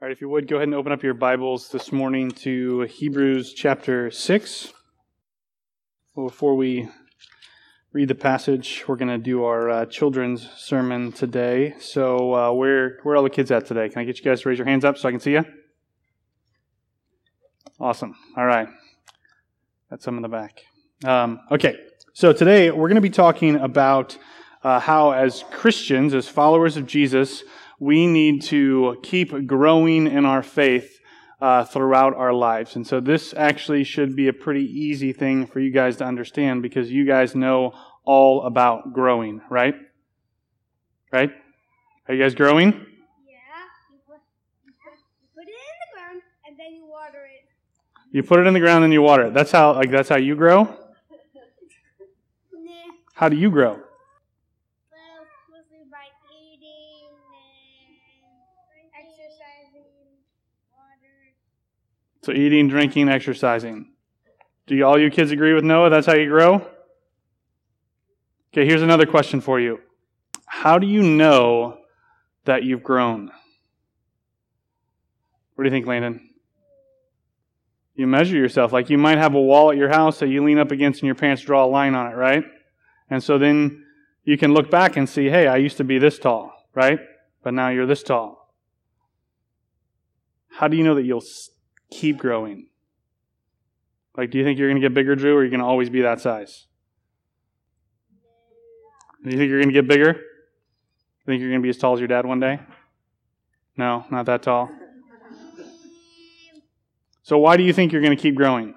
All right, if you would, go ahead and open up your Bibles this morning to Hebrews chapter 6. Well, before we read the passage, we're going to do our uh, children's sermon today. So, uh, where, where are all the kids at today? Can I get you guys to raise your hands up so I can see you? Awesome. All right. Got some in the back. Um, okay, so today we're going to be talking about uh, how, as Christians, as followers of Jesus, we need to keep growing in our faith uh, throughout our lives. And so this actually should be a pretty easy thing for you guys to understand because you guys know all about growing, right? Right? Are you guys growing? Yeah, you put, you put, it in the ground and then you water it. You put it in the ground and you water it. That's how like that's how you grow? Nah, How do you grow? well, mostly by eating and exercising, water. So eating, drinking, exercising. Do you, all you kids agree with Noah? That's how you grow? Okay, here's another question for you. How do you know that you've grown? What do you think, Landon? You measure yourself. Like you might have a wall at your house that you lean up against and your parents draw a line on it, right? And so then you can look back and see, hey, I used to be this tall, right? But now you're this tall. How do you know that you'll keep growing? Like, do you think you're going to get bigger, Drew, or are you going to always be that size? Do you think you're going to get bigger? Think you're going to be as tall as your dad one day? No, not that tall. So, why do you think you're going to keep growing?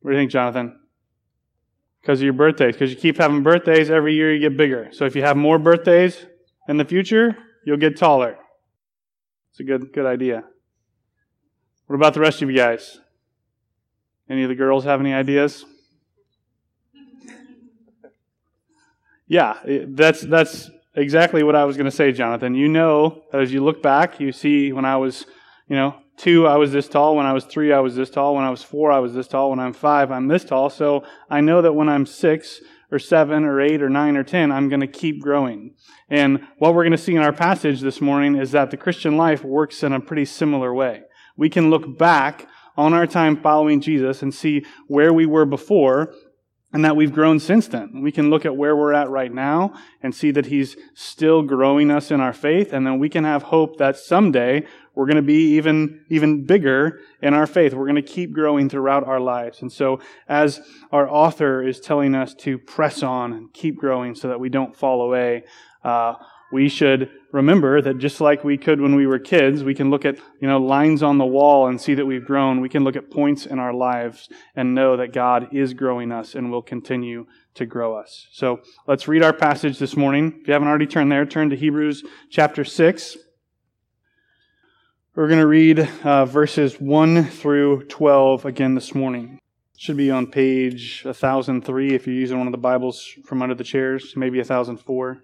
What do you think, Jonathan? Because of your birthdays. Because you keep having birthdays, every year you get bigger. So, if you have more birthdays in the future, you'll get taller. It's a good, good idea. What about the rest of you guys? Any of the girls have any ideas? Yeah, that's that's exactly what I was going to say, Jonathan. You know that as you look back, you see when I was, you know, two, I was this tall. When I was three, I was this tall. When I was four, I was this tall. When I'm five, I'm this tall. So I know that when I'm six or seven or eight or nine or ten, I'm going to keep growing. And what we're going to see in our passage this morning is that the Christian life works in a pretty similar way. We can look back on our time following Jesus and see where we were before and that we've grown since then. We can look at where we're at right now and see that He's still growing us in our faith, and then we can have hope that someday we're going to be even, even bigger in our faith. We're going to keep growing throughout our lives. And so, as our author is telling us to press on and keep growing so that we don't fall away, uh, we should remember that just like we could when we were kids, we can look at, you know, lines on the wall and see that we've grown. We can look at points in our lives and know that God is growing us and will continue to grow us. So let's read our passage this morning. If you haven't already turned there, turn to Hebrews chapter 6. We're going to read uh, verses 1 through 12 again this morning. Should be on page 1003 if you're using one of the Bibles from under the chairs, maybe 1004.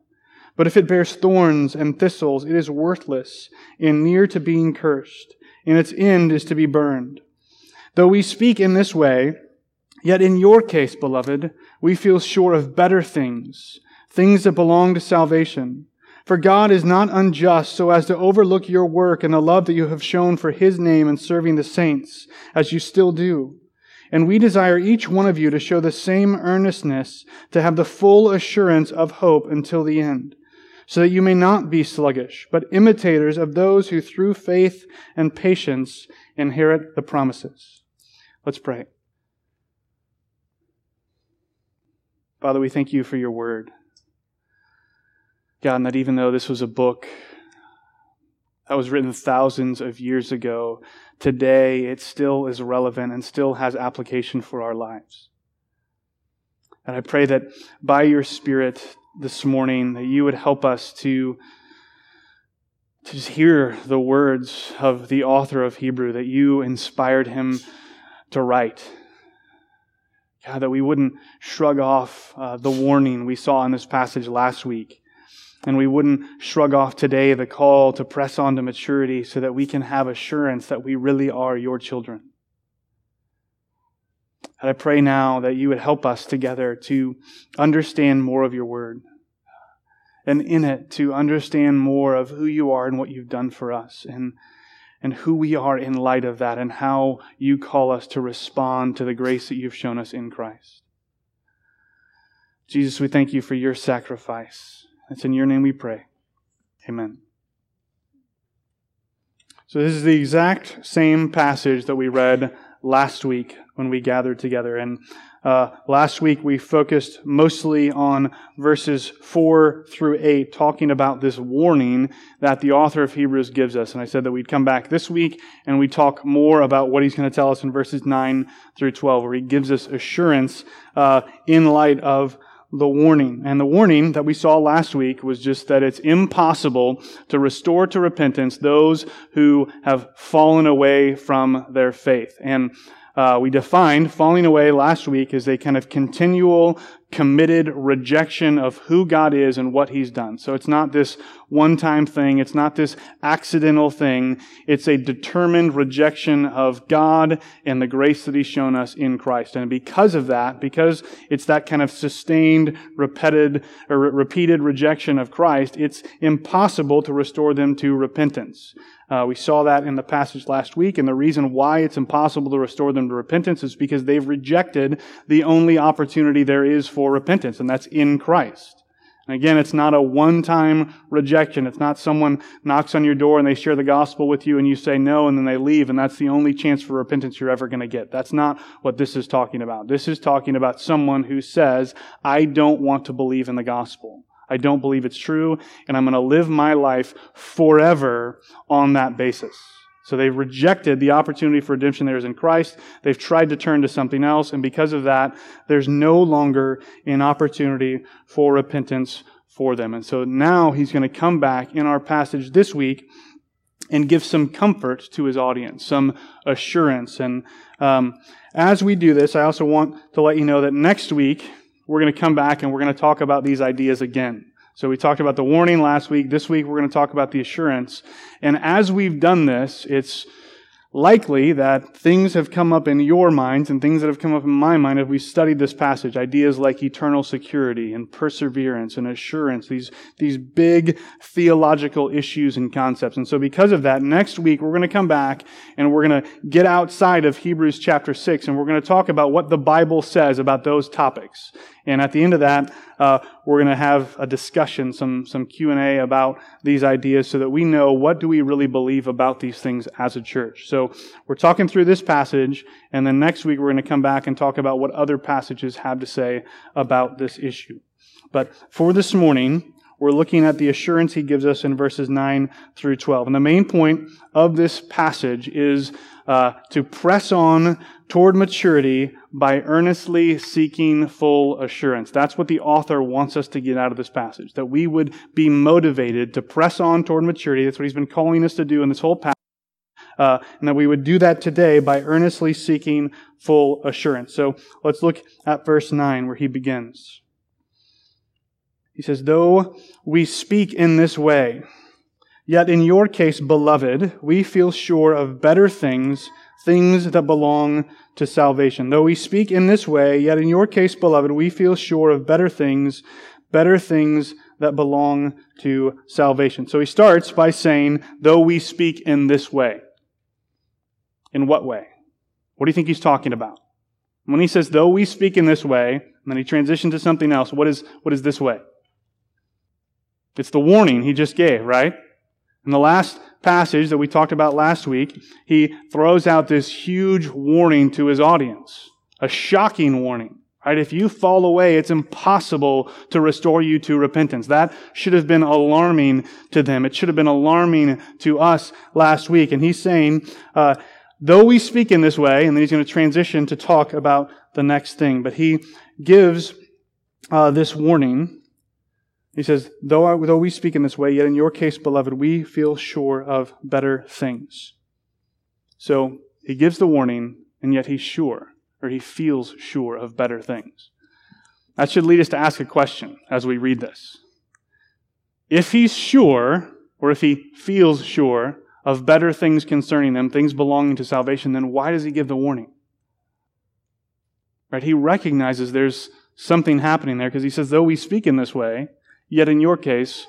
But if it bears thorns and thistles, it is worthless and near to being cursed, and its end is to be burned. Though we speak in this way, yet in your case, beloved, we feel sure of better things, things that belong to salvation. For God is not unjust so as to overlook your work and the love that you have shown for his name in serving the saints, as you still do. And we desire each one of you to show the same earnestness, to have the full assurance of hope until the end, so that you may not be sluggish, but imitators of those who through faith and patience inherit the promises. Let's pray. Father, we thank you for your word. God, and that even though this was a book that was written thousands of years ago, today it still is relevant and still has application for our lives. And I pray that by your Spirit this morning, that you would help us to, to just hear the words of the author of Hebrew, that you inspired him to write. God, that we wouldn't shrug off uh, the warning we saw in this passage last week. And we wouldn't shrug off today the call to press on to maturity so that we can have assurance that we really are your children. I pray now that you would help us together to understand more of your word. And in it, to understand more of who you are and what you've done for us. And, and who we are in light of that. And how you call us to respond to the grace that you've shown us in Christ. Jesus, we thank you for your sacrifice. It's in your name we pray. Amen. So, this is the exact same passage that we read last week when we gathered together. And uh, last week we focused mostly on verses 4 through 8, talking about this warning that the author of Hebrews gives us. And I said that we'd come back this week and we talk more about what he's going to tell us in verses 9 through 12, where he gives us assurance uh, in light of the warning. And the warning that we saw last week was just that it's impossible to restore to repentance those who have fallen away from their faith. And uh, we defined falling away last week as a kind of continual, committed rejection of who God is and what He's done. So it's not this one time thing. It's not this accidental thing. It's a determined rejection of God and the grace that He's shown us in Christ. And because of that, because it's that kind of sustained, repeated, or repeated rejection of Christ, it's impossible to restore them to repentance. Uh, we saw that in the passage last week, and the reason why it's impossible to restore them to repentance is because they've rejected the only opportunity there is for repentance, and that's in Christ. And again, it's not a one-time rejection. It's not someone knocks on your door and they share the gospel with you and you say no and then they leave and that's the only chance for repentance you're ever going to get. That's not what this is talking about. This is talking about someone who says, I don't want to believe in the gospel. I don't believe it's true, and I'm going to live my life forever on that basis. So they've rejected the opportunity for redemption there is in Christ. They've tried to turn to something else, and because of that, there's no longer an opportunity for repentance for them. And so now he's going to come back in our passage this week and give some comfort to his audience, some assurance. And um, as we do this, I also want to let you know that next week we're going to come back and we're going to talk about these ideas again. So we talked about the warning last week. This week we're going to talk about the assurance. And as we've done this, it's likely that things have come up in your minds and things that have come up in my mind as we studied this passage. Ideas like eternal security and perseverance and assurance, these, these big theological issues and concepts. And so because of that, next week we're going to come back and we're going to get outside of Hebrews chapter 6 and we're going to talk about what the Bible says about those topics. And at the end of that, uh, we're going to have a discussion, some some Q and A about these ideas, so that we know what do we really believe about these things as a church. So we're talking through this passage, and then next week we're going to come back and talk about what other passages have to say about this issue. But for this morning, we're looking at the assurance he gives us in verses 9 through 12. And the main point of this passage is uh, to press on toward maturity by earnestly seeking full assurance. That's what the author wants us to get out of this passage, that we would be motivated to press on toward maturity. That's what he's been calling us to do in this whole passage. Uh, and that we would do that today by earnestly seeking full assurance. So let's look at verse 9 where he begins. He says, Though we speak in this way, yet in your case, beloved, we feel sure of better things things that belong to salvation. Though we speak in this way, yet in your case, beloved, we feel sure of better things, better things that belong to salvation. So he starts by saying, though we speak in this way. In what way? What do you think he's talking about? When he says, though we speak in this way, and then he transitions to something else, what is, what is this way? It's the warning he just gave, right? In the last passage that we talked about last week, he throws out this huge warning to his audience, a shocking warning. Right? If you fall away, it's impossible to restore you to repentance. That should have been alarming to them. It should have been alarming to us last week. And he's saying, uh, though we speak in this way, and then he's going to transition to talk about the next thing, but he gives uh, this warning. He says, though, I, though we speak in this way, yet in your case, beloved, we feel sure of better things. So he gives the warning, and yet he's sure or he feels sure of better things. That should lead us to ask a question as we read this. If he's sure, or if he feels sure of better things concerning them, things belonging to salvation, then why does he give the warning? Right? He recognizes there's something happening there because he says, though we speak in this way, yet in your case,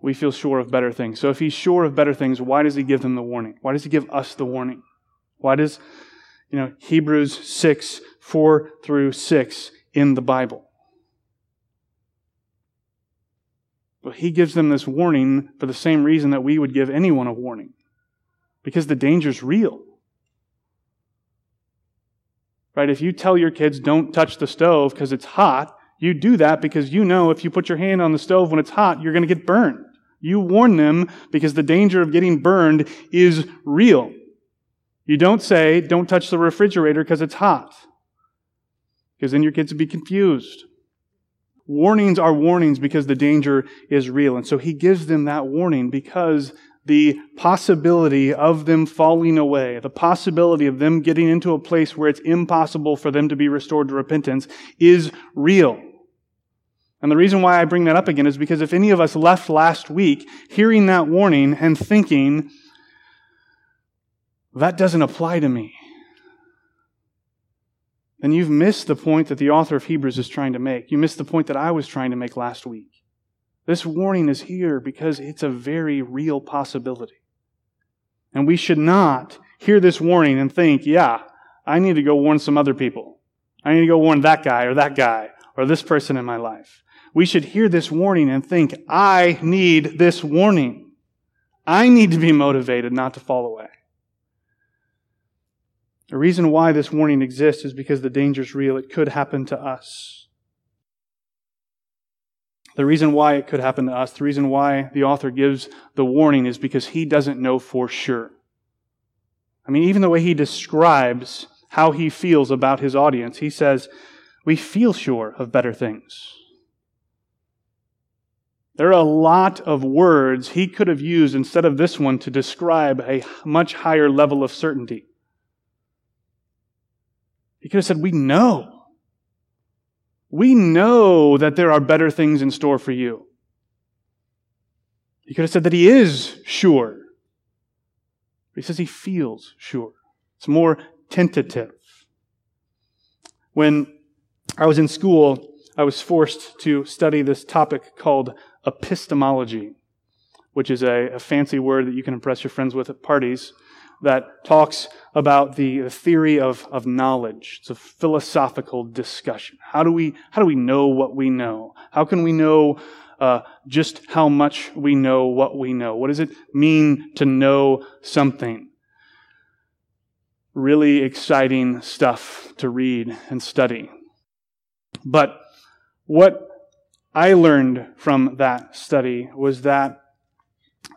we feel sure of better things. So if he's sure of better things, why does he give them the warning? Why does he give us the warning? Why does you know, Hebrews 6, 4 through 6 in the Bible. But he gives them this warning for the same reason that we would give anyone a warning because the danger's real. Right? If you tell your kids don't touch the stove because it's hot, you do that because you know if you put your hand on the stove when it's hot, you're going to get burned. You warn them because the danger of getting burned is real. You don't say, don't touch the refrigerator because it's hot. Because then your kids would be confused. Warnings are warnings because the danger is real. And so he gives them that warning because the possibility of them falling away, the possibility of them getting into a place where it's impossible for them to be restored to repentance is real. And the reason why I bring that up again is because if any of us left last week hearing that warning and thinking, that doesn't apply to me, then you've missed the point that the author of Hebrews is trying to make. You missed the point that I was trying to make last week. This warning is here because it's a very real possibility. And we should not hear this warning and think, yeah, I need to go warn some other people. I need to go warn that guy or that guy or this person in my life. We should hear this warning and think, I need this warning. I need to be motivated not to fall away. The reason why this warning exists is because the danger is real. It could happen to us. The reason why it could happen to us, the reason why the author gives the warning is because he doesn't know for sure. I mean, even the way he describes how he feels about his audience, he says, We feel sure of better things. There are a lot of words he could have used instead of this one to describe a much higher level of certainty. He could have said, We know. We know that there are better things in store for you. He could have said that he is sure. He says he feels sure. It's more tentative. When I was in school, I was forced to study this topic called epistemology, which is a, a fancy word that you can impress your friends with at parties that talks about the theory of, of knowledge. It's a philosophical discussion. How do we, how do we know what we know? How can we know uh, just how much we know what we know? What does it mean to know something? Really exciting stuff to read and study. But what I learned from that study was that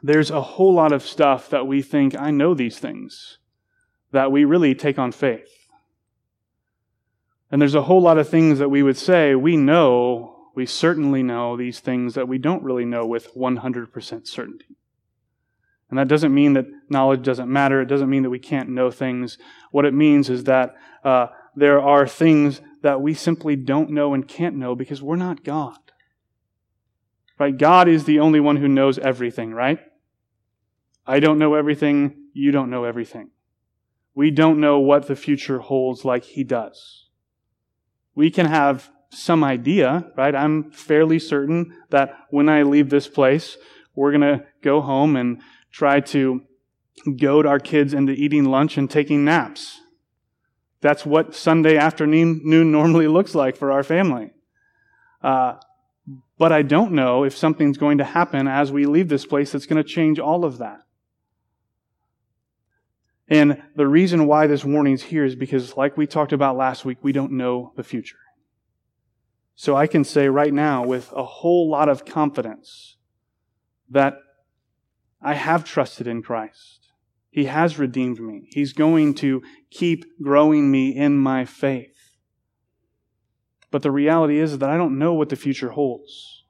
there's a whole lot of stuff that we think, I know these things, that we really take on faith. And there's a whole lot of things that we would say, we know, we certainly know these things that we don't really know with 100% certainty. And that doesn't mean that knowledge doesn't matter. It doesn't mean that we can't know things. What it means is that uh, there are things that we simply don't know and can't know because we're not God. Right? God is the only one who knows everything, right? I don't know everything. You don't know everything. We don't know what the future holds like He does. We can have some idea, right? I'm fairly certain that when I leave this place, we're going to go home and try to goad our kids into eating lunch and taking naps. That's what Sunday afternoon noon normally looks like for our family. Uh, but I don't know if something's going to happen as we leave this place that's going to change all of that. And the reason why this warning is here is because, like we talked about last week, we don't know the future. So I can say right now with a whole lot of confidence that I have trusted in Christ. He has redeemed me. He's going to keep growing me in my faith. But the reality is that I don't know what the future holds.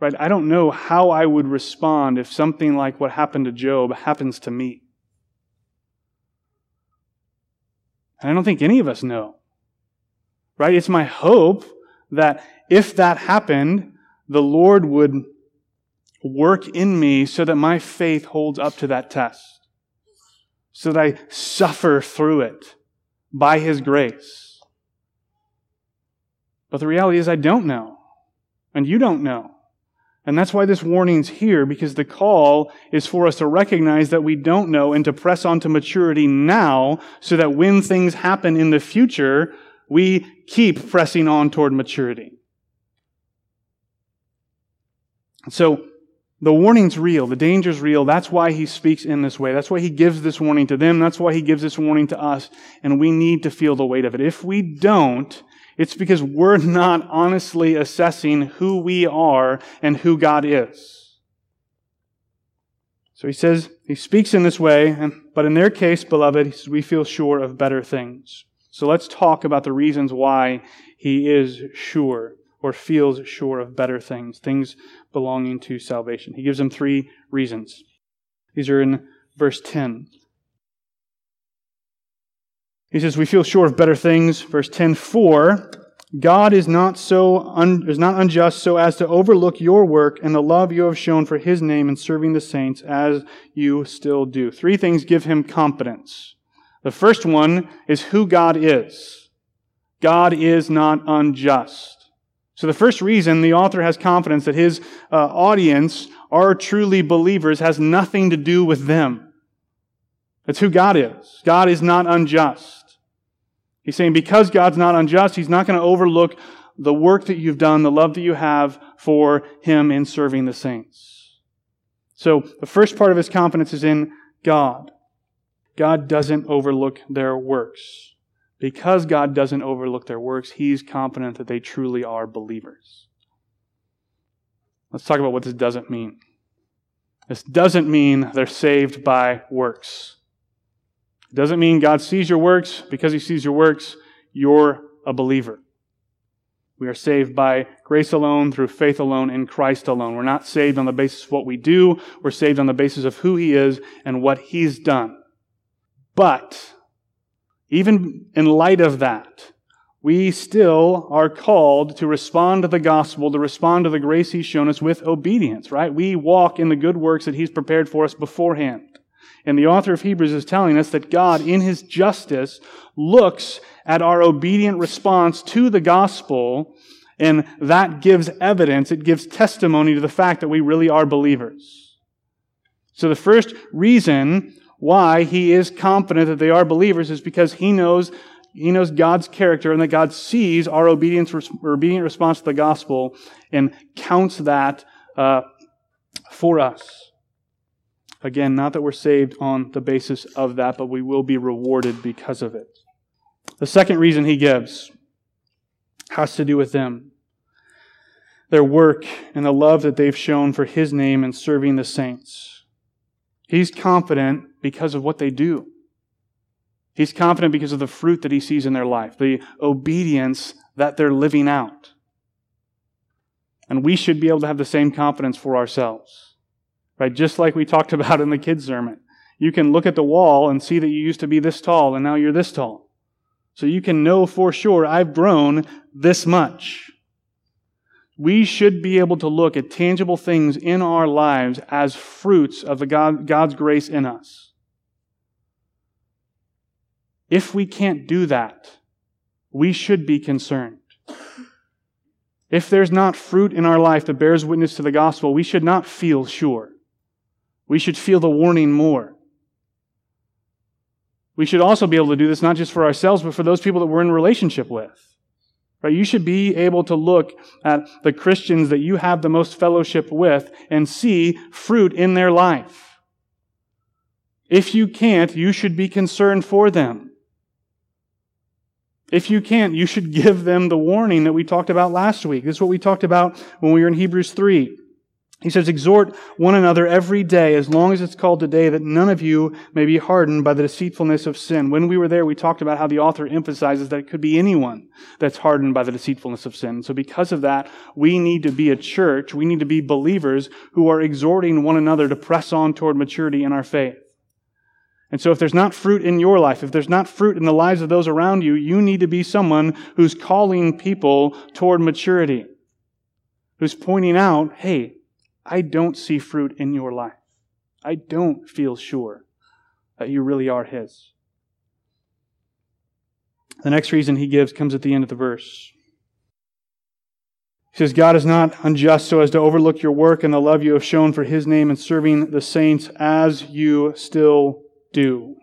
Right? I don't know how I would respond if something like what happened to Job happens to me. And I don't think any of us know. Right? It's my hope that if that happened, the Lord would work in me so that my faith holds up to that test. So that I suffer through it by His grace. But the reality is, I don't know. And you don't know. And that's why this warning's here, because the call is for us to recognize that we don't know and to press on to maturity now so that when things happen in the future, we keep pressing on toward maturity. So, the warning's real. The danger's real. That's why he speaks in this way. That's why he gives this warning to them. That's why he gives this warning to us. And we need to feel the weight of it. If we don't, it's because we're not honestly assessing who we are and who God is. So he says, he speaks in this way, but in their case, beloved, he says, we feel sure of better things. So let's talk about the reasons why he is sure or feels sure of better things, things belonging to salvation. He gives them three reasons. These are in verse 10. He says, We feel sure of better things. Verse 10 For God is not, so un, is not unjust so as to overlook your work and the love you have shown for his name in serving the saints as you still do. Three things give him confidence. The first one is who God is. God is not unjust. So the first reason the author has confidence that his uh, audience are truly believers has nothing to do with them. It's who God is. God is not unjust. He's saying because God's not unjust, he's not going to overlook the work that you've done, the love that you have for him in serving the saints. So the first part of his confidence is in God. God doesn't overlook their works. Because God doesn't overlook their works, He's confident that they truly are believers. Let's talk about what this doesn't mean. This doesn't mean they're saved by works. Doesn't mean God sees your works. Because He sees your works, you're a believer. We are saved by grace alone, through faith alone, in Christ alone. We're not saved on the basis of what we do. We're saved on the basis of who He is and what He's done. But, even in light of that, we still are called to respond to the gospel, to respond to the grace He's shown us with obedience, right? We walk in the good works that He's prepared for us beforehand. And the author of Hebrews is telling us that God, in His justice, looks at our obedient response to the gospel, and that gives evidence, it gives testimony to the fact that we really are believers. So the first reason why he is confident that they are believers is because he knows he knows God's character and that God sees our obedience, obedient response to the gospel and counts that uh, for us. Again, not that we're saved on the basis of that, but we will be rewarded because of it. The second reason he gives has to do with them. Their work and the love that they've shown for his name in serving the saints. He's confident because of what they do. He's confident because of the fruit that he sees in their life, the obedience that they're living out. And we should be able to have the same confidence for ourselves. Right? Just like we talked about in the kids' sermon. You can look at the wall and see that you used to be this tall and now you're this tall. So you can know for sure I've grown this much. We should be able to look at tangible things in our lives as fruits of the God, God's grace in us. If we can't do that, we should be concerned. If there's not fruit in our life that bears witness to the gospel, we should not feel sure. We should feel the warning more. We should also be able to do this not just for ourselves, but for those people that we're in relationship with. Right? You should be able to look at the Christians that you have the most fellowship with and see fruit in their life. If you can't, you should be concerned for them. If you can't, you should give them the warning that we talked about last week. This is what we talked about when we were in Hebrews 3. He says, exhort one another every day, as long as it's called today, that none of you may be hardened by the deceitfulness of sin. When we were there, we talked about how the author emphasizes that it could be anyone that's hardened by the deceitfulness of sin. So because of that, we need to be a church, we need to be believers who are exhorting one another to press on toward maturity in our faith. And so if there's not fruit in your life, if there's not fruit in the lives of those around you, you need to be someone who's calling people toward maturity. Who's pointing out, hey, I don't see fruit in your life. I don't feel sure that you really are His. The next reason he gives comes at the end of the verse. He says, God is not unjust so as to overlook your work and the love you have shown for his name in serving the saints as you still do.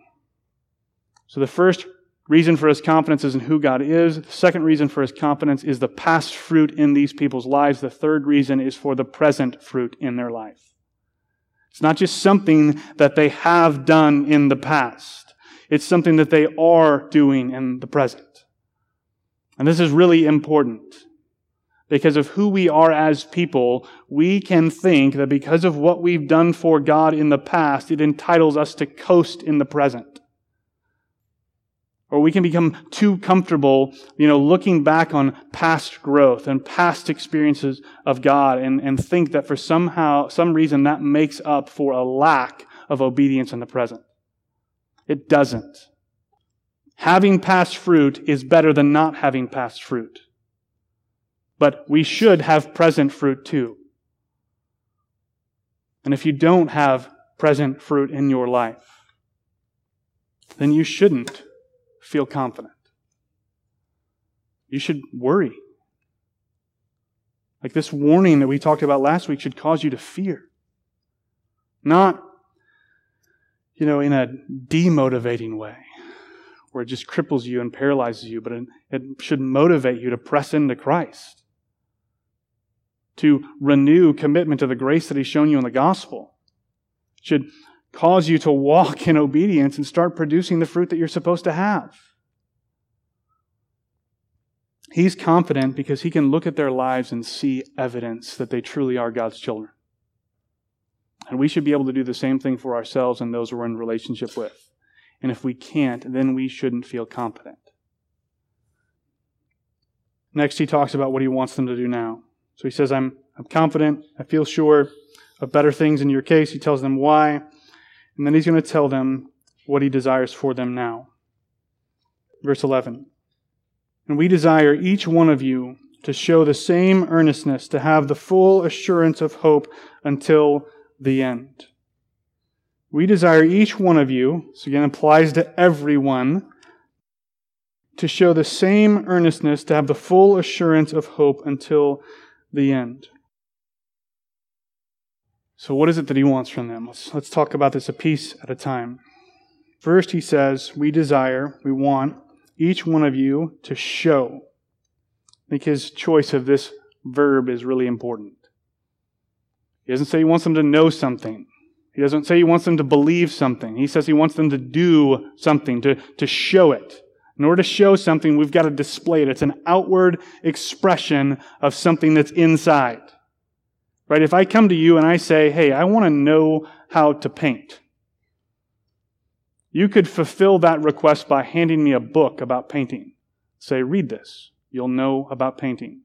So the first reason for his confidence is in who God is. Second reason for his confidence is the past fruit in these people's lives. The third reason is for the present fruit in their life. It's not just something that they have done in the past. It's something that they are doing in the present. And this is really important. Because of who we are as people, we can think that because of what we've done for God in the past, it entitles us to coast in the present. Or we can become too comfortable, you know, looking back on past growth and past experiences of God and, and think that for somehow, some reason that makes up for a lack of obedience in the present. It doesn't. Having past fruit is better than not having past fruit. But we should have present fruit too. And if you don't have present fruit in your life, then you shouldn't feel confident. You should worry. Like this warning that we talked about last week should cause you to fear. Not, you know, in a demotivating way where it just cripples you and paralyzes you, but it should motivate you to press into Christ, to renew commitment to the grace that He's shown you in the gospel. It should cause you to walk in obedience and start producing the fruit that you're supposed to have. He's confident because he can look at their lives and see evidence that they truly are God's children. And we should be able to do the same thing for ourselves and those we're in relationship with. And if we can't, then we shouldn't feel confident. Next, he talks about what he wants them to do now. So he says, I'm, I'm confident, I feel sure of better things in your case. He tells them why. And then he's going to tell them what he desires for them now. Verse 11. And we desire each one of you to show the same earnestness, to have the full assurance of hope until the end. We desire each one of you, so again applies to everyone, to show the same earnestness, to have the full assurance of hope until the end. So, what is it that he wants from them? Let's, let's talk about this a piece at a time. First, he says, We desire, we want each one of you to show. I think his choice of this verb is really important. He doesn't say he wants them to know something. He doesn't say he wants them to believe something. He says he wants them to do something, to, to show it. In order to show something, we've got to display it. It's an outward expression of something that's inside. Right? If I come to you and I say, hey, I want to know how to paint, you could fulfill that request by handing me a book about painting. Say, read this. You'll know about painting.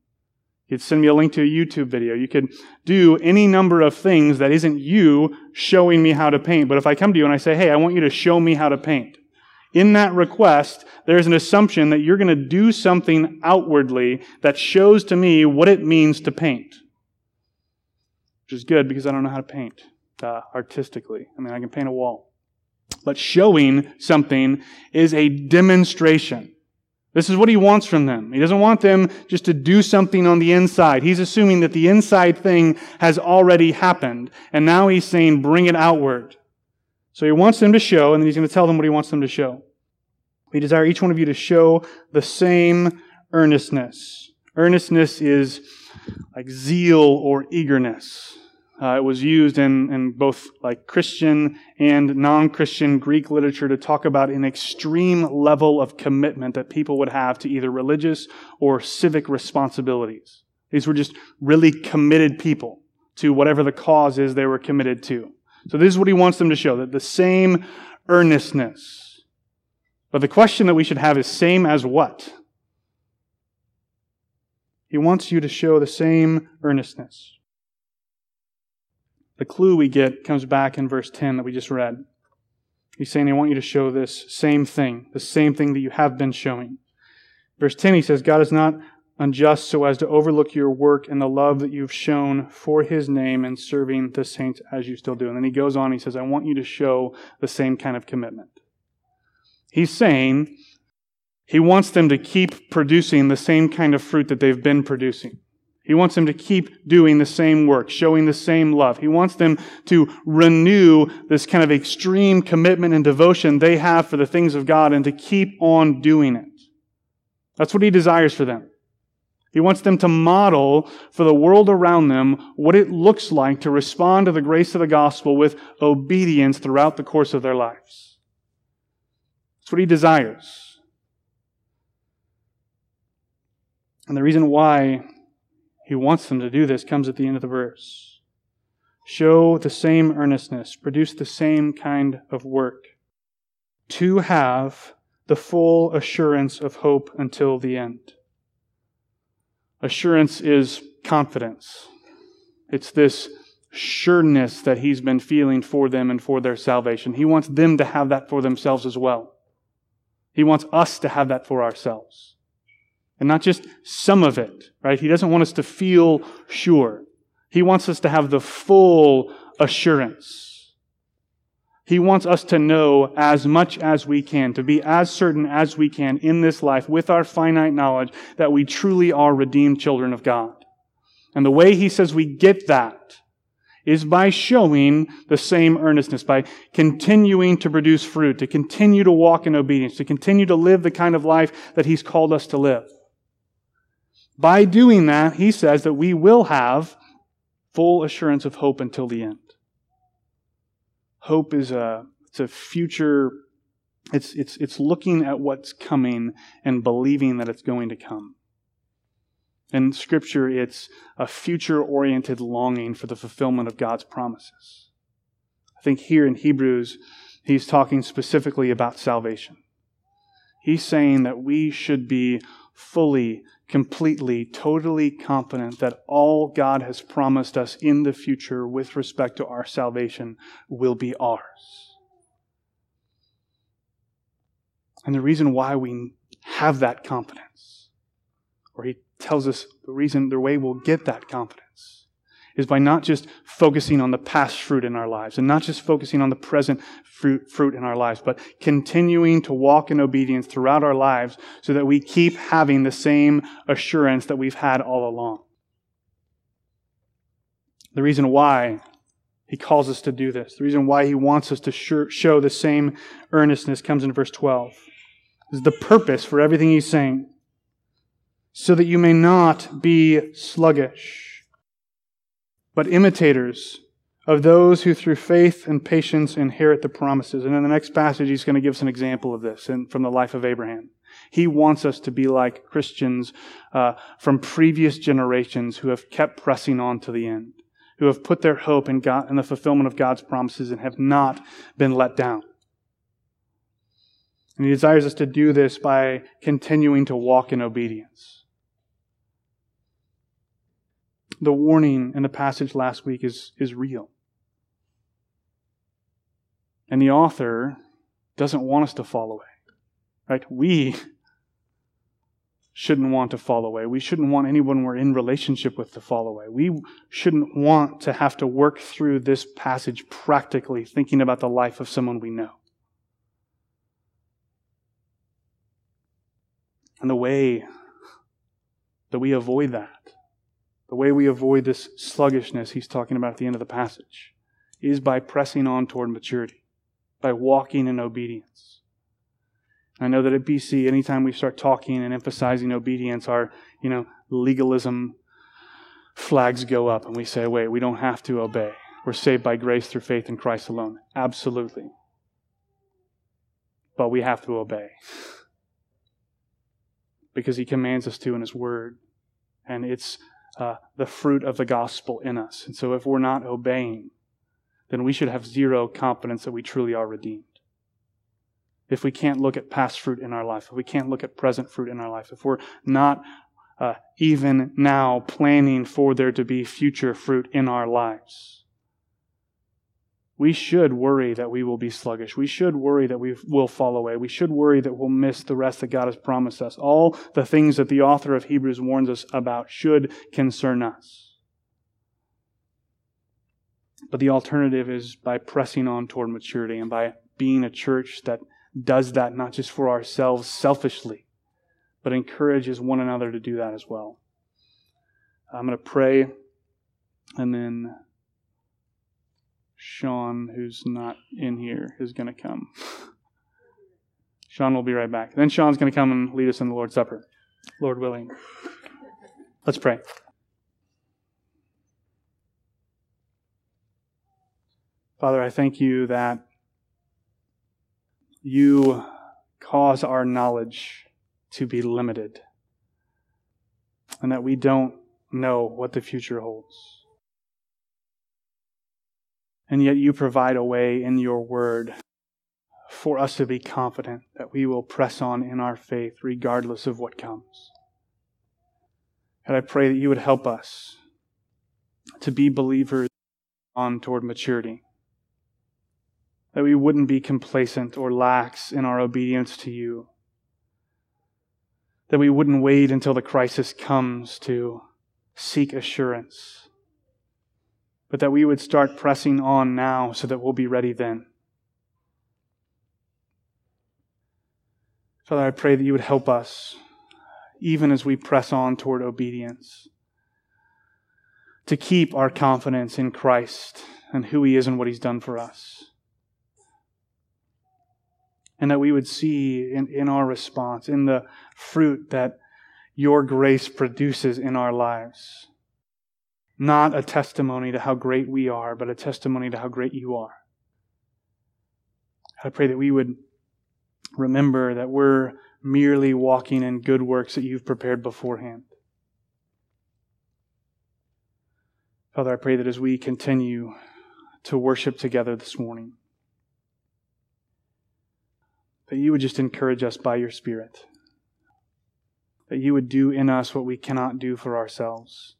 You could send me a link to a YouTube video. You could do any number of things that isn't you showing me how to paint. But if I come to you and I say, hey, I want you to show me how to paint, in that request, there's an assumption that you're going to do something outwardly that shows to me what it means to paint which is good because I don't know how to paint uh, artistically. I mean, I can paint a wall. But showing something is a demonstration. This is what he wants from them. He doesn't want them just to do something on the inside. He's assuming that the inside thing has already happened. And now he's saying, bring it outward. So he wants them to show, and then he's going to tell them what he wants them to show. We desire each one of you to show the same earnestness. Earnestness is like zeal or eagerness. Uh, it was used in, in both like Christian and non-Christian Greek literature to talk about an extreme level of commitment that people would have to either religious or civic responsibilities. These were just really committed people to whatever the cause is they were committed to. So this is what he wants them to show, that the same earnestness. But the question that we should have is same as what? He wants you to show the same earnestness. The clue we get comes back in verse 10 that we just read. He's saying, I want you to show this same thing, the same thing that you have been showing. Verse 10, he says, God is not unjust so as to overlook your work and the love that you've shown for his name and serving the saints as you still do. And then he goes on, he says, I want you to show the same kind of commitment. He's saying he wants them to keep producing the same kind of fruit that they've been producing. He wants them to keep doing the same work, showing the same love. He wants them to renew this kind of extreme commitment and devotion they have for the things of God and to keep on doing it. That's what he desires for them. He wants them to model for the world around them what it looks like to respond to the grace of the gospel with obedience throughout the course of their lives. That's what he desires. And the reason why he wants them to do this comes at the end of the verse. Show the same earnestness, produce the same kind of work, to have the full assurance of hope until the end. Assurance is confidence. It's this sureness that he's been feeling for them and for their salvation. He wants them to have that for themselves as well. He wants us to have that for ourselves. And not just some of it, right? He doesn't want us to feel sure. He wants us to have the full assurance. He wants us to know as much as we can, to be as certain as we can in this life with our finite knowledge that we truly are redeemed children of God. And the way he says we get that is by showing the same earnestness, by continuing to produce fruit, to continue to walk in obedience, to continue to live the kind of life that he's called us to live. By doing that, he says that we will have full assurance of hope until the end. Hope is a, it's a future, it's, it's, it's looking at what's coming and believing that it's going to come. In Scripture, it's a future oriented longing for the fulfillment of God's promises. I think here in Hebrews, he's talking specifically about salvation. He's saying that we should be fully completely, totally confident that all God has promised us in the future with respect to our salvation will be ours. And the reason why we have that confidence, or he tells us the reason, the way we'll get that confidence, is by not just focusing on the past fruit in our lives and not just focusing on the present fruit, fruit in our lives, but continuing to walk in obedience throughout our lives so that we keep having the same assurance that we've had all along. The reason why he calls us to do this, the reason why he wants us to show the same earnestness comes in verse 12. This is the purpose for everything he's saying. So that you may not be sluggish but imitators of those who through faith and patience inherit the promises. And in the next passage, he's going to give us an example of this in, from the life of Abraham. He wants us to be like Christians uh, from previous generations who have kept pressing on to the end, who have put their hope in God in the fulfillment of God's promises and have not been let down. And he desires us to do this by continuing to walk in obedience the warning in the passage last week is, is real. And the author doesn't want us to fall away. Right? We shouldn't want to fall away. We shouldn't want anyone we're in relationship with to fall away. We shouldn't want to have to work through this passage practically thinking about the life of someone we know. And the way that we avoid that the way we avoid this sluggishness he's talking about at the end of the passage is by pressing on toward maturity, by walking in obedience. I know that at BC, anytime we start talking and emphasizing obedience, our, you know, legalism flags go up and we say, wait, we don't have to obey. We're saved by grace through faith in Christ alone. Absolutely. But we have to obey. Because he commands us to in his word. And it's uh, the fruit of the gospel in us. And so if we're not obeying, then we should have zero confidence that we truly are redeemed. If we can't look at past fruit in our life, if we can't look at present fruit in our life, if we're not uh, even now planning for there to be future fruit in our lives, we should worry that we will be sluggish. We should worry that we will fall away. We should worry that we'll miss the rest that God has promised us. All the things that the author of Hebrews warns us about should concern us. But the alternative is by pressing on toward maturity and by being a church that does that not just for ourselves selfishly, but encourages one another to do that as well. I'm going to pray and then Sean, who's not in here, is going to come. Sean will be right back. Then Sean's going to come and lead us in the Lord's Supper, Lord willing. Let's pray. Father, I thank you that you cause our knowledge to be limited and that we don't know what the future holds. And yet you provide a way in your word for us to be confident that we will press on in our faith regardless of what comes. And I pray that you would help us to be believers on toward maturity. That we wouldn't be complacent or lax in our obedience to you. That we wouldn't wait until the crisis comes to seek assurance but that we would start pressing on now so that we'll be ready then. Father, I pray that you would help us, even as we press on toward obedience, to keep our confidence in Christ and who He is and what He's done for us. And that we would see in, in our response, in the fruit that your grace produces in our lives not a testimony to how great we are, but a testimony to how great you are. I pray that we would remember that we're merely walking in good works that you've prepared beforehand. Father, I pray that as we continue to worship together this morning, that you would just encourage us by your Spirit, that you would do in us what we cannot do for ourselves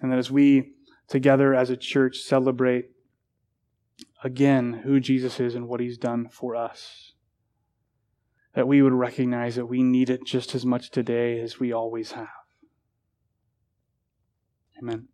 and that as we together as a church celebrate again who Jesus is and what he's done for us, that we would recognize that we need it just as much today as we always have. Amen.